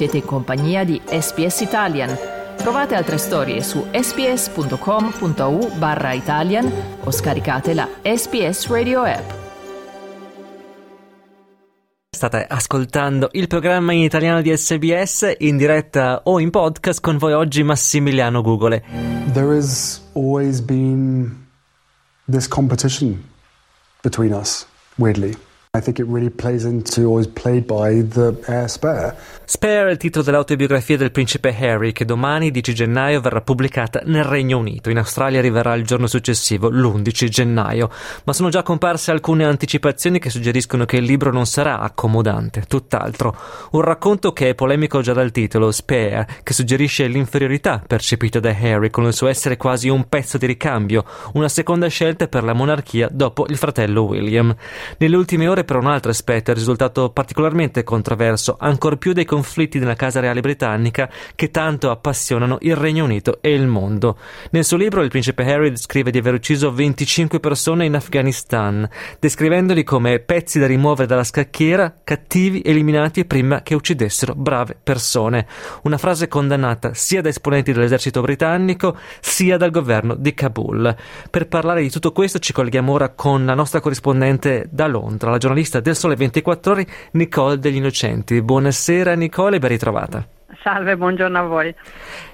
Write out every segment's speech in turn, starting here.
Siete in compagnia di SPS Italian. Trovate altre storie su sps.com.au barra Italian o scaricate la SPS Radio app. State ascoltando il programma in italiano di SBS in diretta o in podcast con voi oggi Massimiliano Gugole. There has always been this competition between us, weirdly. I think it really plays into is played by the heir spare. Spare è il titolo dell'autobiografia del principe Harry che domani, 10 gennaio, verrà pubblicata nel Regno Unito. In Australia arriverà il giorno successivo, l'11 gennaio. Ma sono già comparse alcune anticipazioni che suggeriscono che il libro non sarà accomodante, tutt'altro. Un racconto che è polemico già dal titolo, Spare, che suggerisce l'inferiorità percepita da Harry con il suo essere quasi un pezzo di ricambio, una seconda scelta per la monarchia dopo il fratello William. Nelle ultime ore per un altro aspetto è risultato particolarmente controverso, ancor più dei conflitti nella Casa Reale Britannica che tanto appassionano il Regno Unito e il mondo. Nel suo libro il principe Harry scrive di aver ucciso 25 persone in Afghanistan, descrivendoli come pezzi da rimuovere dalla scacchiera, cattivi eliminati prima che uccidessero brave persone. Una frase condannata sia da esponenti dell'esercito britannico sia dal governo di Kabul. Per parlare di tutto questo ci colleghiamo ora con la nostra corrispondente da Londra, la giornalista del Sole 24 Ore, Nicole degli Innocenti. Buonasera Nicole e ben ritrovata. Salve, buongiorno a voi.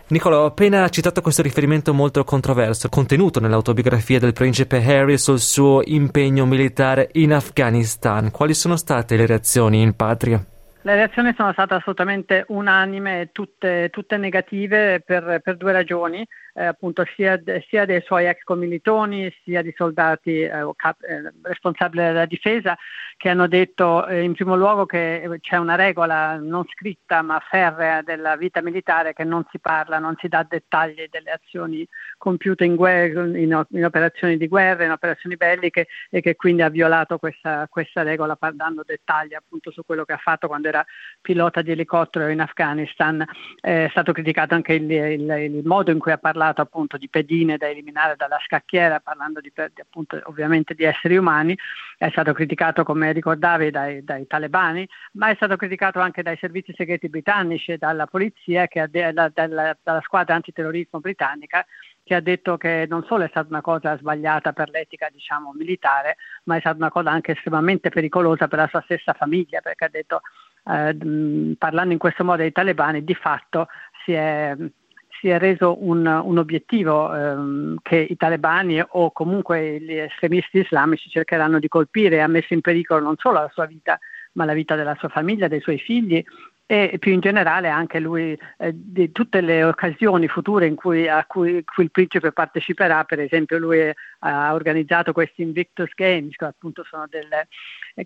Nicolo, ho appena citato questo riferimento molto controverso, contenuto nell'autobiografia del principe Harry sul suo impegno militare in Afghanistan. Quali sono state le reazioni in patria? Le reazioni sono state assolutamente unanime, tutte, tutte negative per, per, due ragioni, eh, appunto sia, sia, dei suoi ex commilitoni sia di soldati eh, cap, eh, responsabili della difesa che hanno detto eh, in primo luogo che c'è una regola non scritta ma ferrea della vita militare che non si parla, non si dà dettagli delle azioni compiute in, guerra, in, in operazioni di guerra, in operazioni belliche e che quindi ha violato questa, questa regola dando dettagli appunto su quello che ha fatto quando era pilota di elicottero in Afghanistan, è stato criticato anche il, il, il, modo in cui ha parlato appunto di pedine da eliminare dalla scacchiera, parlando di, appunto ovviamente di esseri umani, è stato criticato come ricordavi dai, dai, talebani, ma è stato criticato anche dai servizi segreti britannici dalla polizia, che, dalla, dalla, dalla squadra antiterrorismo britannica, che ha detto che non solo è stata una cosa sbagliata per l'etica diciamo, militare, ma è stata una cosa anche estremamente pericolosa per la sua stessa famiglia, perché ha detto, eh, parlando in questo modo ai talebani, di fatto si è, si è reso un, un obiettivo ehm, che i talebani o comunque gli estremisti islamici cercheranno di colpire ha messo in pericolo non solo la sua vita, ma la vita della sua famiglia, dei suoi figli e più in generale anche lui eh, di tutte le occasioni future in cui, a cui, cui, il principe parteciperà, per esempio lui ha organizzato questi Invictus Games, che appunto sono delle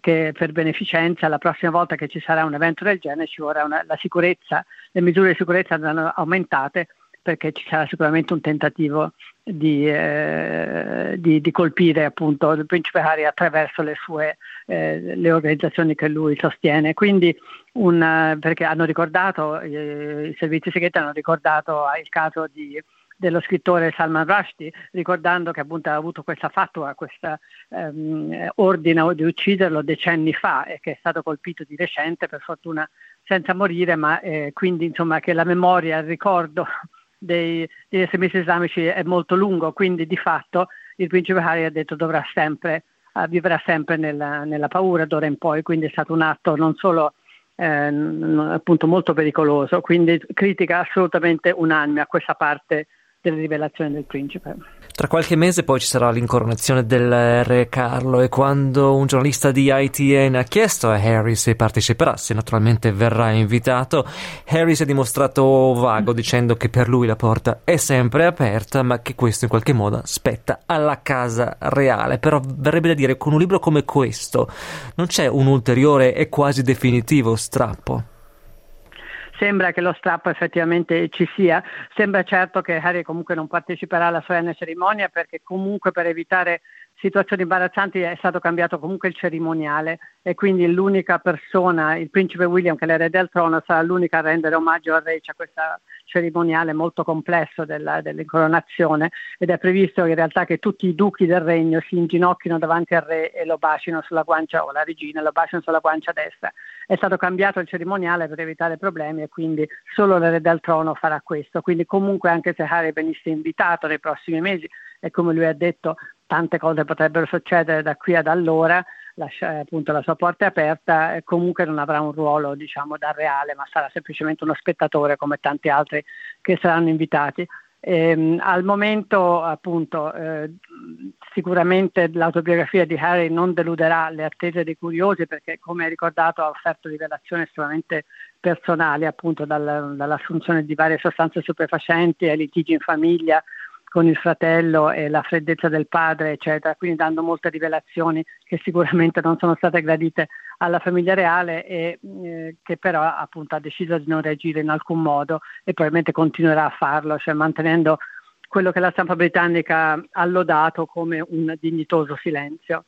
che per beneficenza la prossima volta che ci sarà un evento del genere ci vorrà una, la sicurezza, le misure di sicurezza andranno aumentate perché ci sarà sicuramente un tentativo di, eh, di, di colpire appunto il principe Harry attraverso le sue eh, le organizzazioni che lui sostiene. Quindi un, perché hanno ricordato, eh, i servizi segreti hanno ricordato il caso di, dello scrittore Salman Rushdie, ricordando che appunto ha avuto questa fatua, questo ehm, ordine di ucciderlo decenni fa e che è stato colpito di recente, per fortuna senza morire, ma eh, quindi insomma che la memoria, il ricordo dei, degli estremisti islamici è molto lungo, quindi di fatto il principe Harry ha detto dovrà sempre, uh, vivrà sempre nella, nella paura d'ora in poi, quindi è stato un atto non solo eh, appunto molto pericoloso, quindi critica assolutamente unanime a questa parte delle rivelazioni del principe. Tra qualche mese poi ci sarà l'incoronazione del re Carlo e quando un giornalista di ITN ha chiesto a Harry se parteciperà, se naturalmente verrà invitato, Harry si è dimostrato vago dicendo che per lui la porta è sempre aperta ma che questo in qualche modo spetta alla casa reale. Però verrebbe da dire con un libro come questo non c'è un ulteriore e quasi definitivo strappo sembra che lo strappo effettivamente ci sia. Sembra certo che Harry comunque non parteciperà alla solenne cerimonia perché comunque per evitare situazioni imbarazzanti è stato cambiato comunque il cerimoniale e quindi l'unica persona, il principe William che è l'erede del trono, sarà l'unica a rendere omaggio al re, c'è questa cerimoniale molto complesso della, dell'incoronazione ed è previsto in realtà che tutti i duchi del regno si inginocchino davanti al re e lo bacino sulla guancia o la regina lo bacino sulla guancia destra. È stato cambiato il cerimoniale per evitare problemi e quindi solo l'erede del trono farà questo. Quindi comunque anche se Harry venisse invitato nei prossimi mesi e come lui ha detto tante cose potrebbero succedere da qui ad allora, lascia, appunto la sua porta è aperta e comunque non avrà un ruolo diciamo da reale, ma sarà semplicemente uno spettatore come tanti altri che saranno invitati. E, ehm, al momento appunto eh, sicuramente l'autobiografia di Harry non deluderà le attese dei curiosi perché come ricordato ha offerto rivelazioni estremamente personali appunto dal, dall'assunzione di varie sostanze stupefacenti ai litigi in famiglia con il fratello e la freddezza del padre, eccetera, quindi dando molte rivelazioni che sicuramente non sono state gradite alla famiglia reale e eh, che però appunto ha deciso di non reagire in alcun modo e probabilmente continuerà a farlo, cioè mantenendo quello che la stampa britannica ha lodato come un dignitoso silenzio.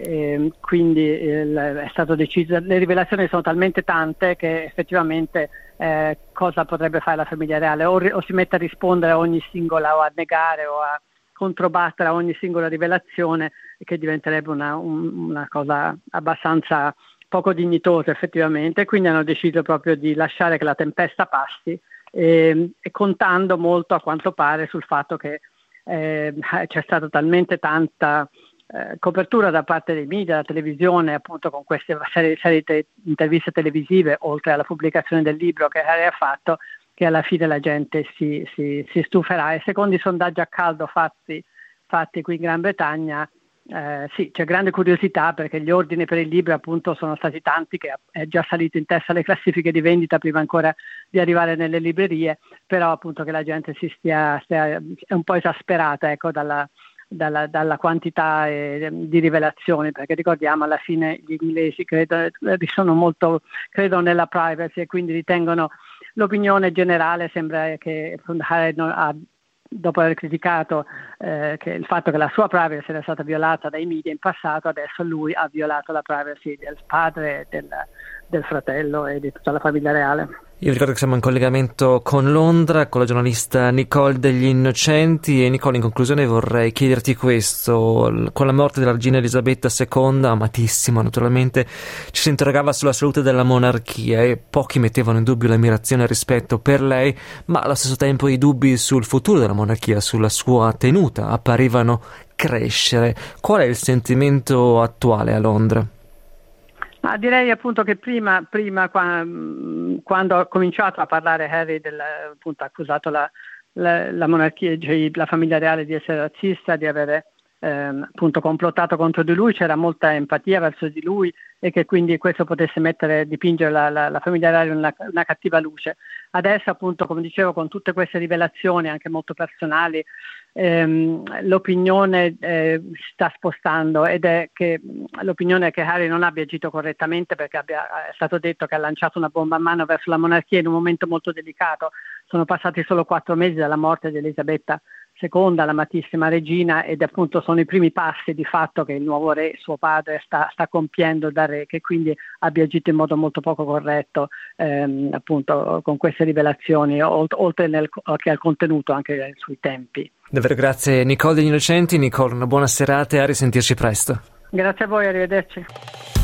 E quindi il, è stato deciso, le rivelazioni sono talmente tante che effettivamente eh, cosa potrebbe fare la famiglia reale? O, o, si mette a rispondere a ogni singola o a negare o a controbattere a ogni singola rivelazione che diventerebbe una, un, una cosa abbastanza poco dignitosa effettivamente. Quindi hanno deciso proprio di lasciare che la tempesta passi e, e contando molto a quanto pare sul fatto che eh, c'è stata talmente tanta eh, copertura da parte dei media, della televisione, appunto con queste serie, serie di interviste televisive, oltre alla pubblicazione del libro che Harry ha fatto, che alla fine la gente si, si, si stuferà. E secondo i sondaggi a caldo fatti, fatti qui in Gran Bretagna, eh, sì, c'è grande curiosità perché gli ordini per il libro appunto sono stati tanti che è già salito in testa alle classifiche di vendita prima ancora di arrivare nelle librerie, però appunto che la gente si stia, stia è un po' esasperata ecco, dalla, dalla, dalla quantità eh, di rivelazioni, perché ricordiamo alla fine gli inglesi credo, eh, sono molto, credono nella privacy e quindi ritengono l'opinione generale sembra che ha, dopo aver criticato eh, il fatto che la sua privacy era stata violata dai media in passato, adesso lui ha violato la privacy del padre, del, del fratello e di tutta la famiglia reale. Io ricordo che siamo in collegamento con Londra, con la giornalista Nicole degli Innocenti e Nicole in conclusione vorrei chiederti questo, con la morte della regina Elisabetta II, amatissima naturalmente, ci si interrogava sulla salute della monarchia e pochi mettevano in dubbio l'ammirazione e il rispetto per lei, ma allo stesso tempo i dubbi sul futuro della monarchia, sulla sua tenuta apparivano crescere. Qual è il sentimento attuale a Londra? Ma direi appunto che prima, prima quando ho cominciato a parlare Harry, del, appunto, ha accusato la, la, la, monarchia, la famiglia reale di essere razzista, di avere ehm, appunto complottato contro di lui, c'era molta empatia verso di lui e che quindi questo potesse mettere, dipingere la, la, la famiglia reale in una, una, cattiva luce. Adesso appunto, come dicevo, con tutte queste rivelazioni anche molto personali, ehm, l'opinione eh, si sta spostando ed è che l'opinione è che Harry non abbia agito correttamente perché abbia, è stato detto che ha lanciato una bomba a mano verso la monarchia in un momento molto delicato. Sono passati solo quattro mesi dalla morte di Elisabetta seconda l'amatissima regina ed appunto sono i primi passi di fatto che il nuovo re, suo padre, sta, sta compiendo da re, che quindi abbia agito in modo molto poco corretto ehm, appunto con queste rivelazioni, oltre nel, che al contenuto anche sui tempi. Davvero grazie Nicole degli Innocenti, Nicole una buona serata e a risentirci presto. Grazie a voi, arrivederci.